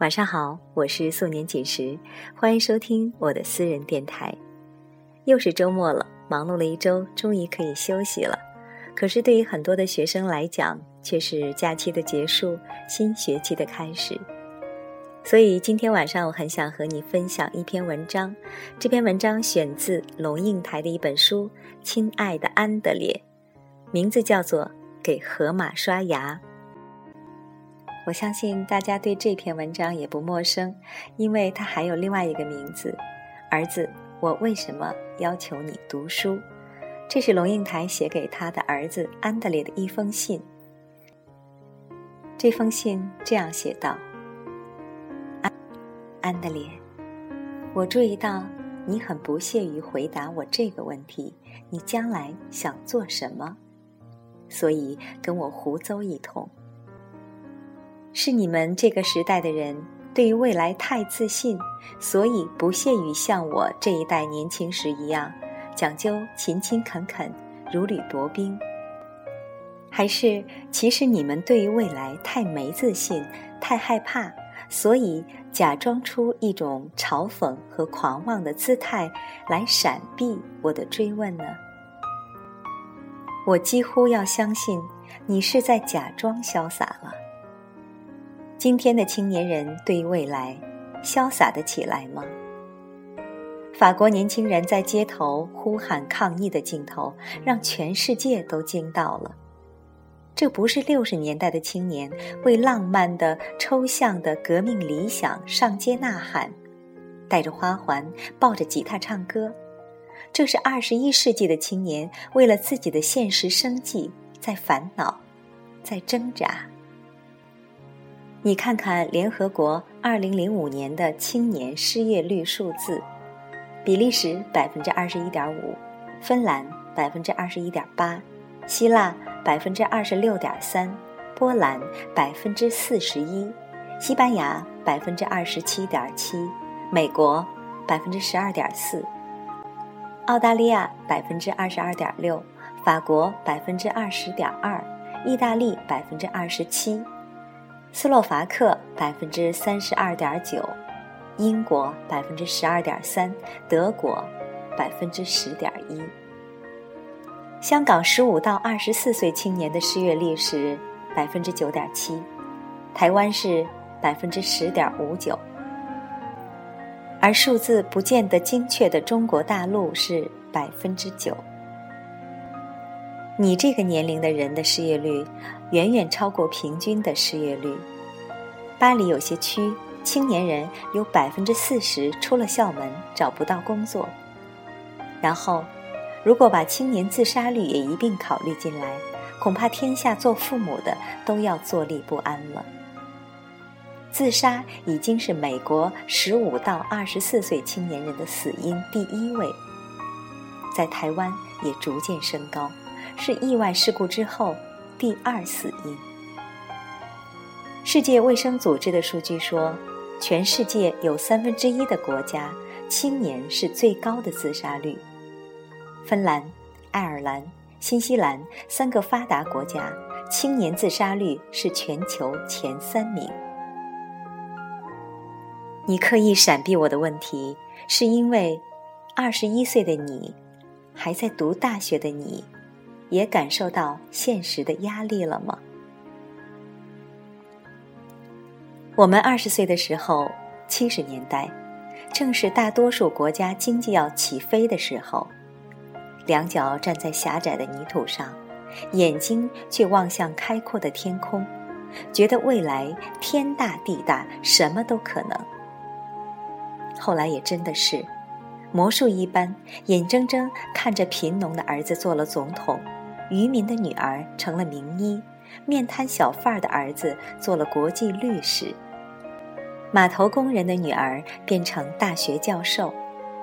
晚上好，我是素年锦时，欢迎收听我的私人电台。又是周末了，忙碌了一周，终于可以休息了。可是对于很多的学生来讲，却是假期的结束，新学期的开始。所以今天晚上，我很想和你分享一篇文章。这篇文章选自龙应台的一本书《亲爱的安德烈》，名字叫做《给河马刷牙》。我相信大家对这篇文章也不陌生，因为它还有另外一个名字：“儿子，我为什么要求你读书？”这是龙应台写给他的儿子安德烈的一封信。这封信这样写道：“安安德烈，我注意到你很不屑于回答我这个问题，你将来想做什么？所以跟我胡诌一通。”是你们这个时代的人对于未来太自信，所以不屑于像我这一代年轻时一样讲究勤勤恳恳、如履薄冰。还是其实你们对于未来太没自信、太害怕，所以假装出一种嘲讽和狂妄的姿态来闪避我的追问呢？我几乎要相信你是在假装潇洒了。今天的青年人对于未来，潇洒的起来吗？法国年轻人在街头呼喊抗议的镜头，让全世界都惊到了。这不是六十年代的青年为浪漫的、抽象的革命理想上街呐喊，带着花环，抱着吉他唱歌。这是二十一世纪的青年为了自己的现实生计在烦恼，在挣扎。你看看联合国二零零五年的青年失业率数字：比利时百分之二十一点五，芬兰百分之二十一点八，希腊百分之二十六点三，波兰百分之四十一，西班牙百分之二十七点七，美国百分之十二点四，澳大利亚百分之二十二点六，法国百分之二十点二，意大利百分之二十七。斯洛伐克百分之三十二点九，英国百分之十二点三，德国百分之十点一。香港十五到二十四岁青年的失业率是百分之九点七，台湾是百分之十点五九，而数字不见得精确的中国大陆是百分之九。你这个年龄的人的失业率。远远超过平均的失业率。巴黎有些区青年人有百分之四十出了校门找不到工作。然后，如果把青年自杀率也一并考虑进来，恐怕天下做父母的都要坐立不安了。自杀已经是美国十五到二十四岁青年人的死因第一位，在台湾也逐渐升高，是意外事故之后。第二死因。世界卫生组织的数据说，全世界有三分之一的国家青年是最高的自杀率。芬兰、爱尔兰、新西兰三个发达国家青年自杀率是全球前三名。你刻意闪避我的问题，是因为二十一岁的你，还在读大学的你。也感受到现实的压力了吗？我们二十岁的时候，七十年代，正是大多数国家经济要起飞的时候，两脚站在狭窄的泥土上，眼睛却望向开阔的天空，觉得未来天大地大，什么都可能。后来也真的是，魔术一般，眼睁睁看着贫农的儿子做了总统。渔民的女儿成了名医，面瘫小贩儿的儿子做了国际律师，码头工人的女儿变成大学教授，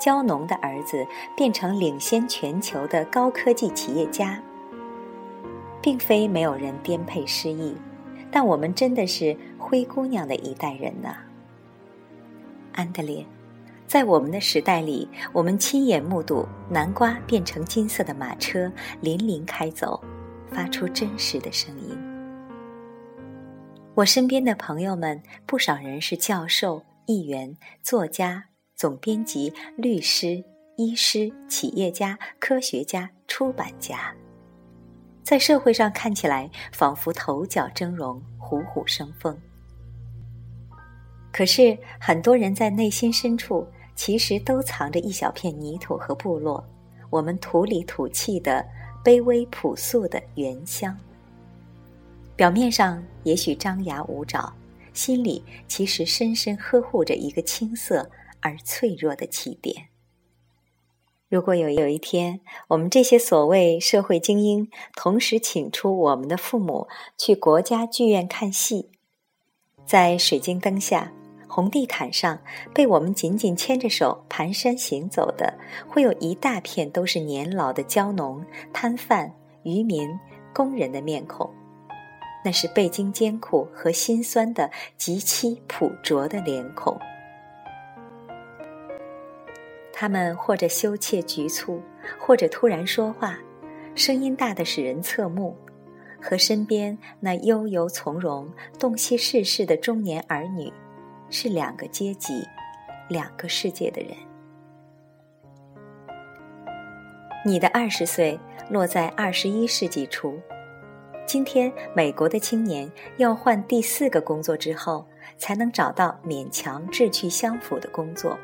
蕉农的儿子变成领先全球的高科技企业家。并非没有人颠沛失意，但我们真的是灰姑娘的一代人呐，安德烈。在我们的时代里，我们亲眼目睹南瓜变成金色的马车粼粼开走，发出真实的声音。我身边的朋友们，不少人是教授、议员、作家、总编辑、律师、医师、企业家、科学家、出版家，在社会上看起来仿佛头角峥嵘、虎虎生风。可是，很多人在内心深处，其实都藏着一小片泥土和部落，我们土里土气的卑微朴素的原乡。表面上也许张牙舞爪，心里其实深深呵护着一个青涩而脆弱的起点。如果有有一天，我们这些所谓社会精英同时请出我们的父母去国家剧院看戏，在水晶灯下、红地毯上被我们紧紧牵着手蹒跚行走的，会有一大片都是年老的蕉农、摊贩、渔民、工人的面孔。那是背经艰苦和辛酸的极其朴拙的脸孔，他们或者羞怯局促，或者突然说话，声音大的使人侧目，和身边那悠游从容、洞悉世事的中年儿女，是两个阶级、两个世界的人。你的二十岁落在二十一世纪初。今天，美国的青年要换第四个工作之后，才能找到勉强志趣相符的工作。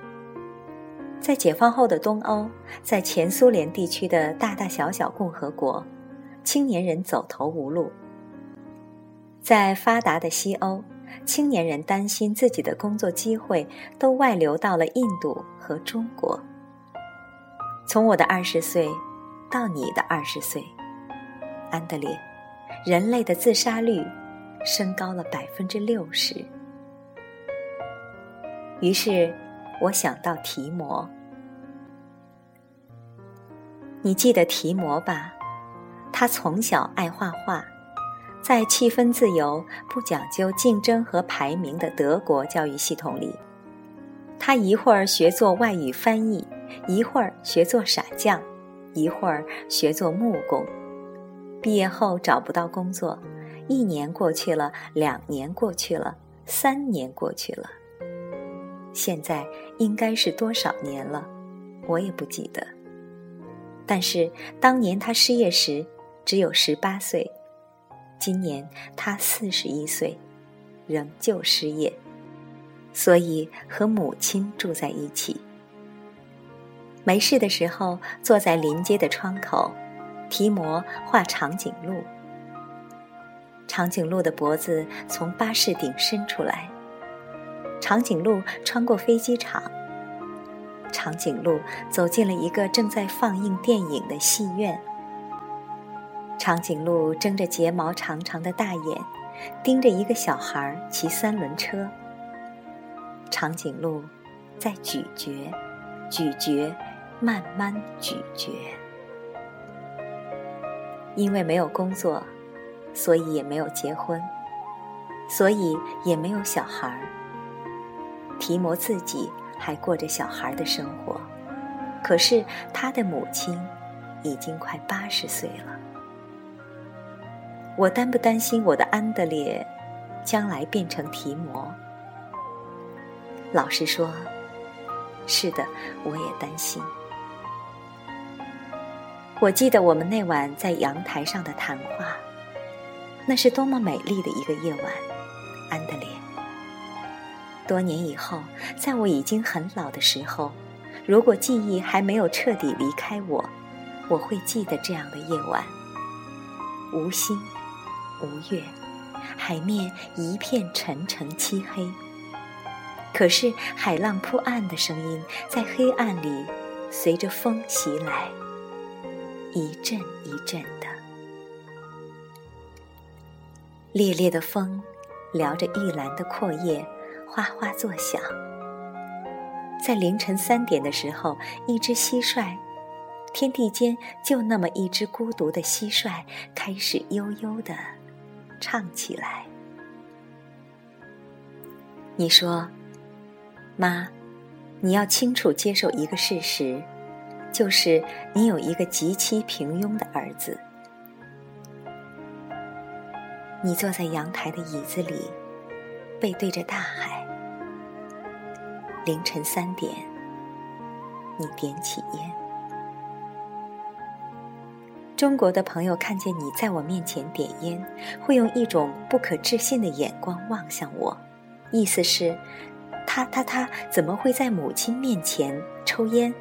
在解放后的东欧，在前苏联地区的大大小小共和国，青年人走投无路；在发达的西欧，青年人担心自己的工作机会都外流到了印度和中国。从我的二十岁到你的二十岁，安德烈。人类的自杀率升高了百分之六十。于是，我想到提摩。你记得提摩吧？他从小爱画画，在气氛自由、不讲究竞争和排名的德国教育系统里，他一会儿学做外语翻译，一会儿学做傻匠，一会儿学做木工。毕业后找不到工作，一年过去了，两年过去了，三年过去了，现在应该是多少年了？我也不记得。但是当年他失业时只有十八岁，今年他四十一岁，仍旧失业，所以和母亲住在一起。没事的时候，坐在临街的窗口。提摩画长颈鹿，长颈鹿的脖子从巴士顶伸出来。长颈鹿穿过飞机场。长颈鹿走进了一个正在放映电影的戏院。长颈鹿睁着睫毛长长的大眼，盯着一个小孩骑三轮车。长颈鹿在咀嚼，咀嚼，慢慢咀嚼。因为没有工作，所以也没有结婚，所以也没有小孩。提摩自己还过着小孩的生活，可是他的母亲已经快八十岁了。我担不担心我的安德烈将来变成提摩？老实说，是的，我也担心。我记得我们那晚在阳台上的谈话，那是多么美丽的一个夜晚，安德烈。多年以后，在我已经很老的时候，如果记忆还没有彻底离开我，我会记得这样的夜晚：无心，无月，海面一片沉沉漆黑。可是海浪扑岸的声音在黑暗里随着风袭来。一阵一阵的，烈烈的风撩着玉兰的阔叶，哗哗作响。在凌晨三点的时候，一只蟋蟀，天地间就那么一只孤独的蟋蟀，开始悠悠的唱起来。你说，妈，你要清楚接受一个事实。就是你有一个极其平庸的儿子。你坐在阳台的椅子里，背对着大海。凌晨三点，你点起烟。中国的朋友看见你在我面前点烟，会用一种不可置信的眼光望向我，意思是，他他他怎么会在母亲面前抽烟？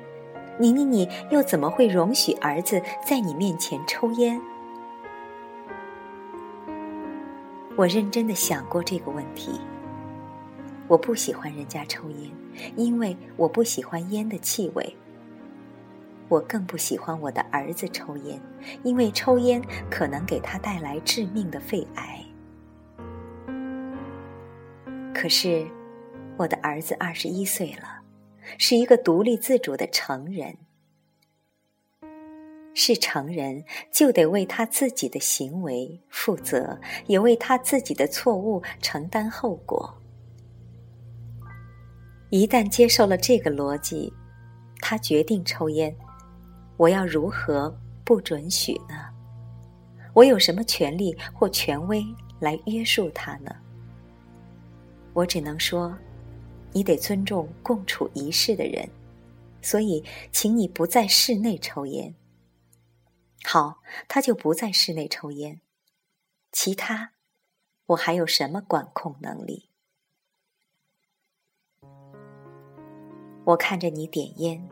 你你你又怎么会容许儿子在你面前抽烟？我认真的想过这个问题。我不喜欢人家抽烟，因为我不喜欢烟的气味。我更不喜欢我的儿子抽烟，因为抽烟可能给他带来致命的肺癌。可是，我的儿子二十一岁了，是一个独立自主的成人。是成人，就得为他自己的行为负责，也为他自己的错误承担后果。一旦接受了这个逻辑，他决定抽烟，我要如何不准许呢？我有什么权利或权威来约束他呢？我只能说，你得尊重共处一室的人，所以，请你不在室内抽烟。好，他就不在室内抽烟。其他，我还有什么管控能力？我看着你点烟，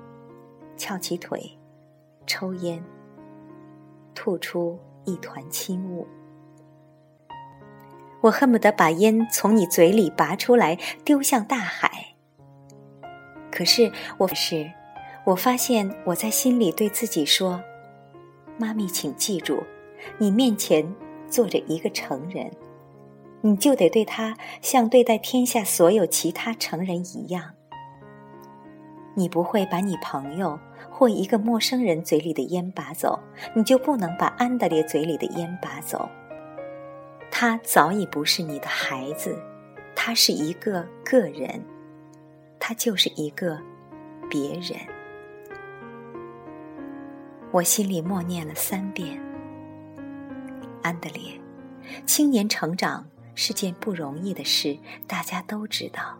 翘起腿，抽烟，吐出一团轻雾。我恨不得把烟从你嘴里拔出来，丢向大海。可是，我是，我发现我在心里对自己说。妈咪，请记住，你面前坐着一个成人，你就得对他像对待天下所有其他成人一样。你不会把你朋友或一个陌生人嘴里的烟拔走，你就不能把安德烈嘴里的烟拔走。他早已不是你的孩子，他是一个个人，他就是一个别人。我心里默念了三遍：“安德烈，青年成长是件不容易的事，大家都知道。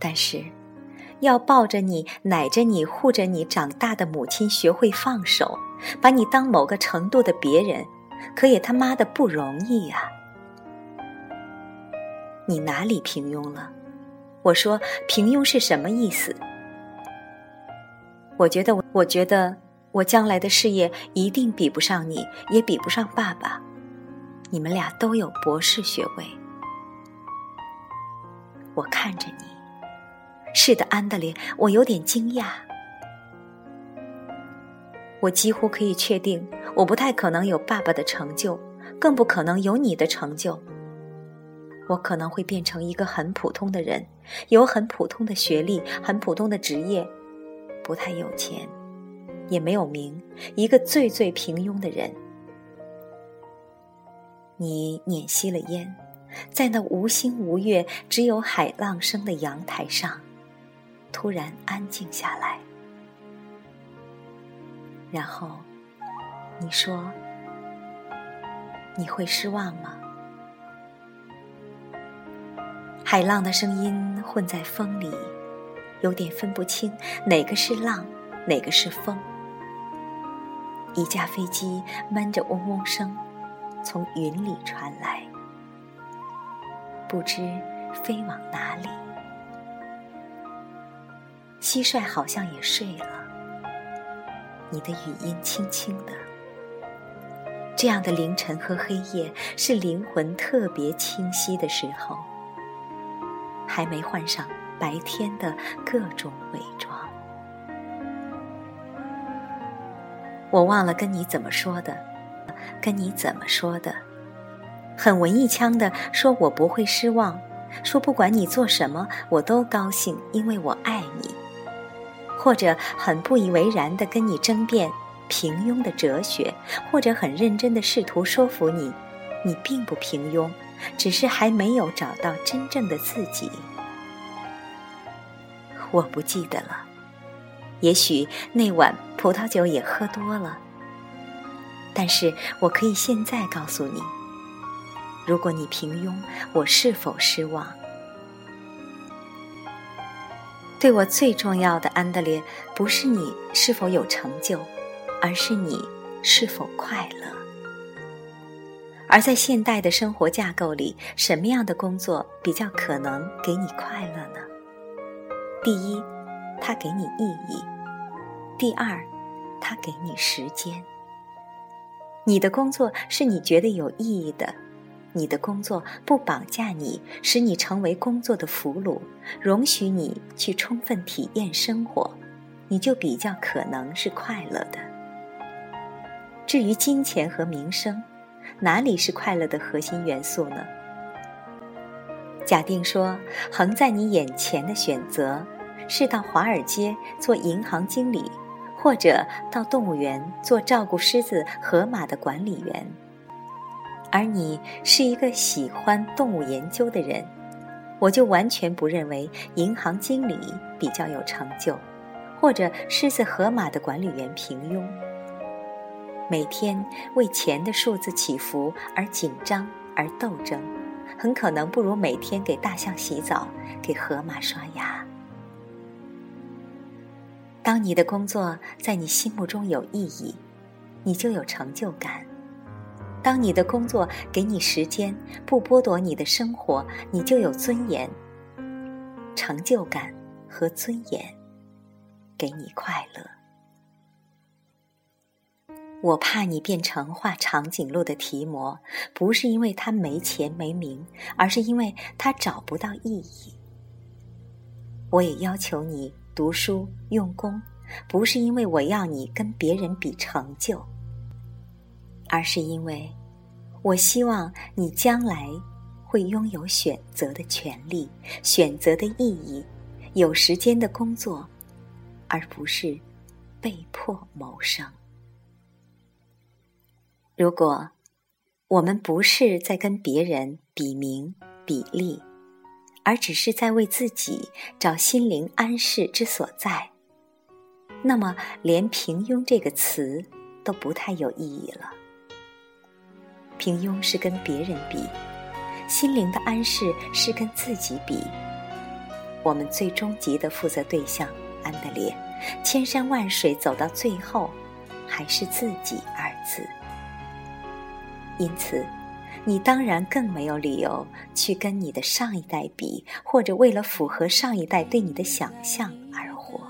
但是，要抱着你、奶着你、护着你长大的母亲学会放手，把你当某个程度的别人，可也他妈的不容易呀！你哪里平庸了？我说平庸是什么意思？”我觉得，我我觉得我将来的事业一定比不上你，也比不上爸爸。你们俩都有博士学位。我看着你，是的，安德烈，我有点惊讶。我几乎可以确定，我不太可能有爸爸的成就，更不可能有你的成就。我可能会变成一个很普通的人，有很普通的学历，很普通的职业。不太有钱，也没有名，一个最最平庸的人。你捻熄了烟，在那无星无月、只有海浪声的阳台上，突然安静下来。然后你说：“你会失望吗？”海浪的声音混在风里。有点分不清哪个是浪，哪个是风。一架飞机闷着嗡嗡声，从云里传来，不知飞往哪里。蟋蟀好像也睡了。你的语音轻轻的。这样的凌晨和黑夜是灵魂特别清晰的时候，还没换上。白天的各种伪装，我忘了跟你怎么说的，跟你怎么说的，很文艺腔的说，我不会失望，说不管你做什么，我都高兴，因为我爱你，或者很不以为然的跟你争辩平庸的哲学，或者很认真的试图说服你，你并不平庸，只是还没有找到真正的自己。我不记得了，也许那晚葡萄酒也喝多了。但是我可以现在告诉你：如果你平庸，我是否失望？对我最重要的，安德烈，不是你是否有成就，而是你是否快乐。而在现代的生活架构里，什么样的工作比较可能给你快乐呢？第一，它给你意义；第二，它给你时间。你的工作是你觉得有意义的。你的工作不绑架你，使你成为工作的俘虏，容许你去充分体验生活，你就比较可能是快乐的。至于金钱和名声，哪里是快乐的核心元素呢？假定说，横在你眼前的选择是到华尔街做银行经理，或者到动物园做照顾狮子、河马的管理员。而你是一个喜欢动物研究的人，我就完全不认为银行经理比较有成就，或者狮子河马的管理员平庸。每天为钱的数字起伏而紧张而斗争，很可能不如每天给大象洗澡、给河马刷牙。当你的工作在你心目中有意义，你就有成就感。当你的工作给你时间，不剥夺你的生活，你就有尊严、成就感和尊严，给你快乐。我怕你变成画长颈鹿的提摩，不是因为他没钱没名，而是因为他找不到意义。我也要求你读书用功，不是因为我要你跟别人比成就。而是因为，我希望你将来会拥有选择的权利、选择的意义、有时间的工作，而不是被迫谋生。如果我们不是在跟别人比名比利，而只是在为自己找心灵安适之所在，那么连“平庸”这个词都不太有意义了。平庸是跟别人比，心灵的安适是跟自己比。我们最终极的负责对象安德烈，千山万水走到最后，还是自己二字。因此，你当然更没有理由去跟你的上一代比，或者为了符合上一代对你的想象而活。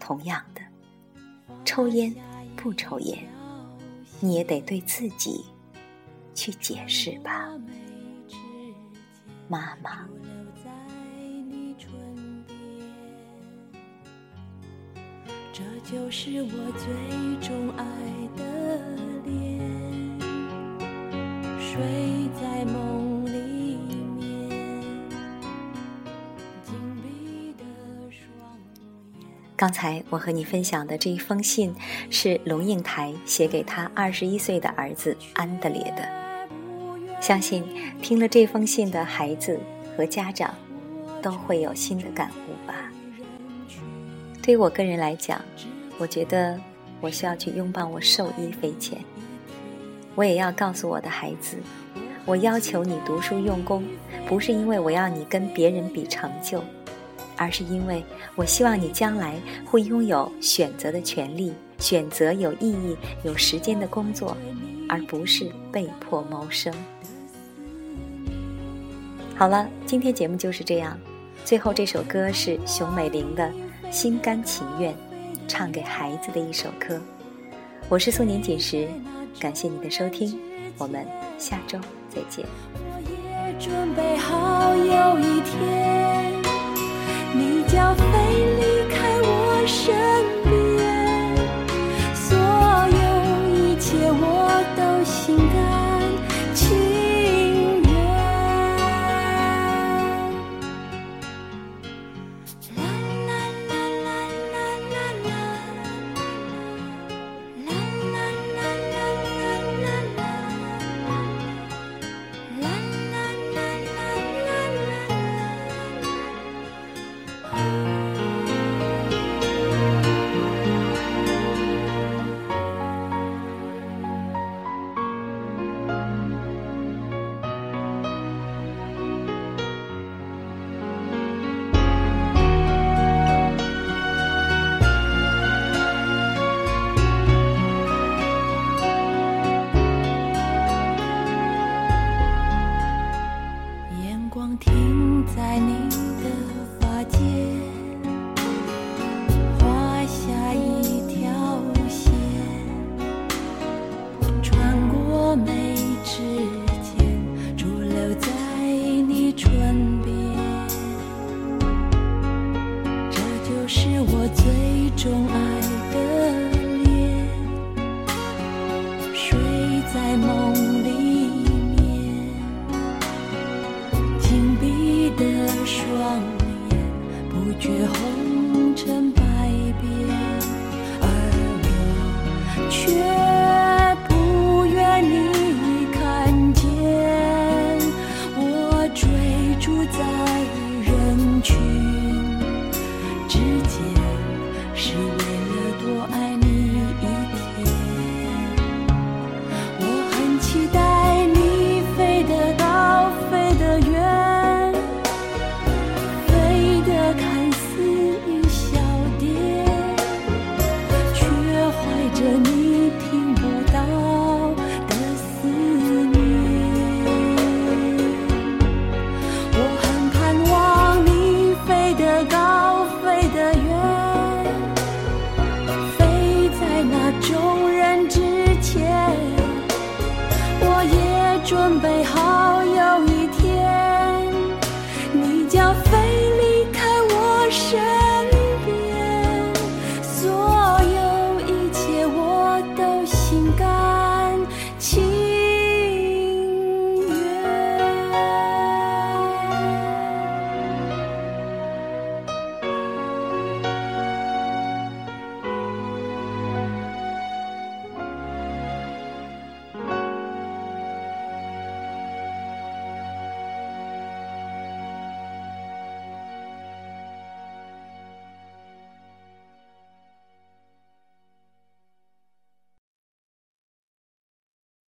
同样的，抽烟不抽烟。你也得对自己去解释吧，妈妈。这就是我最钟爱的脸，睡在梦刚才我和你分享的这一封信。是龙应台写给他二十一岁的儿子安德烈的。相信听了这封信的孩子和家长，都会有新的感悟吧。对于我个人来讲，我觉得我需要去拥抱我受益匪浅。我也要告诉我的孩子，我要求你读书用功，不是因为我要你跟别人比成就，而是因为我希望你将来会拥有选择的权利。选择有意义、有时间的工作，而不是被迫谋生。好了，今天节目就是这样。最后这首歌是熊美玲的《心甘情愿》，唱给孩子的一首歌。我是素年锦时，感谢你的收听，我们下周再见。我也准备好有一天，你将飞离开我身。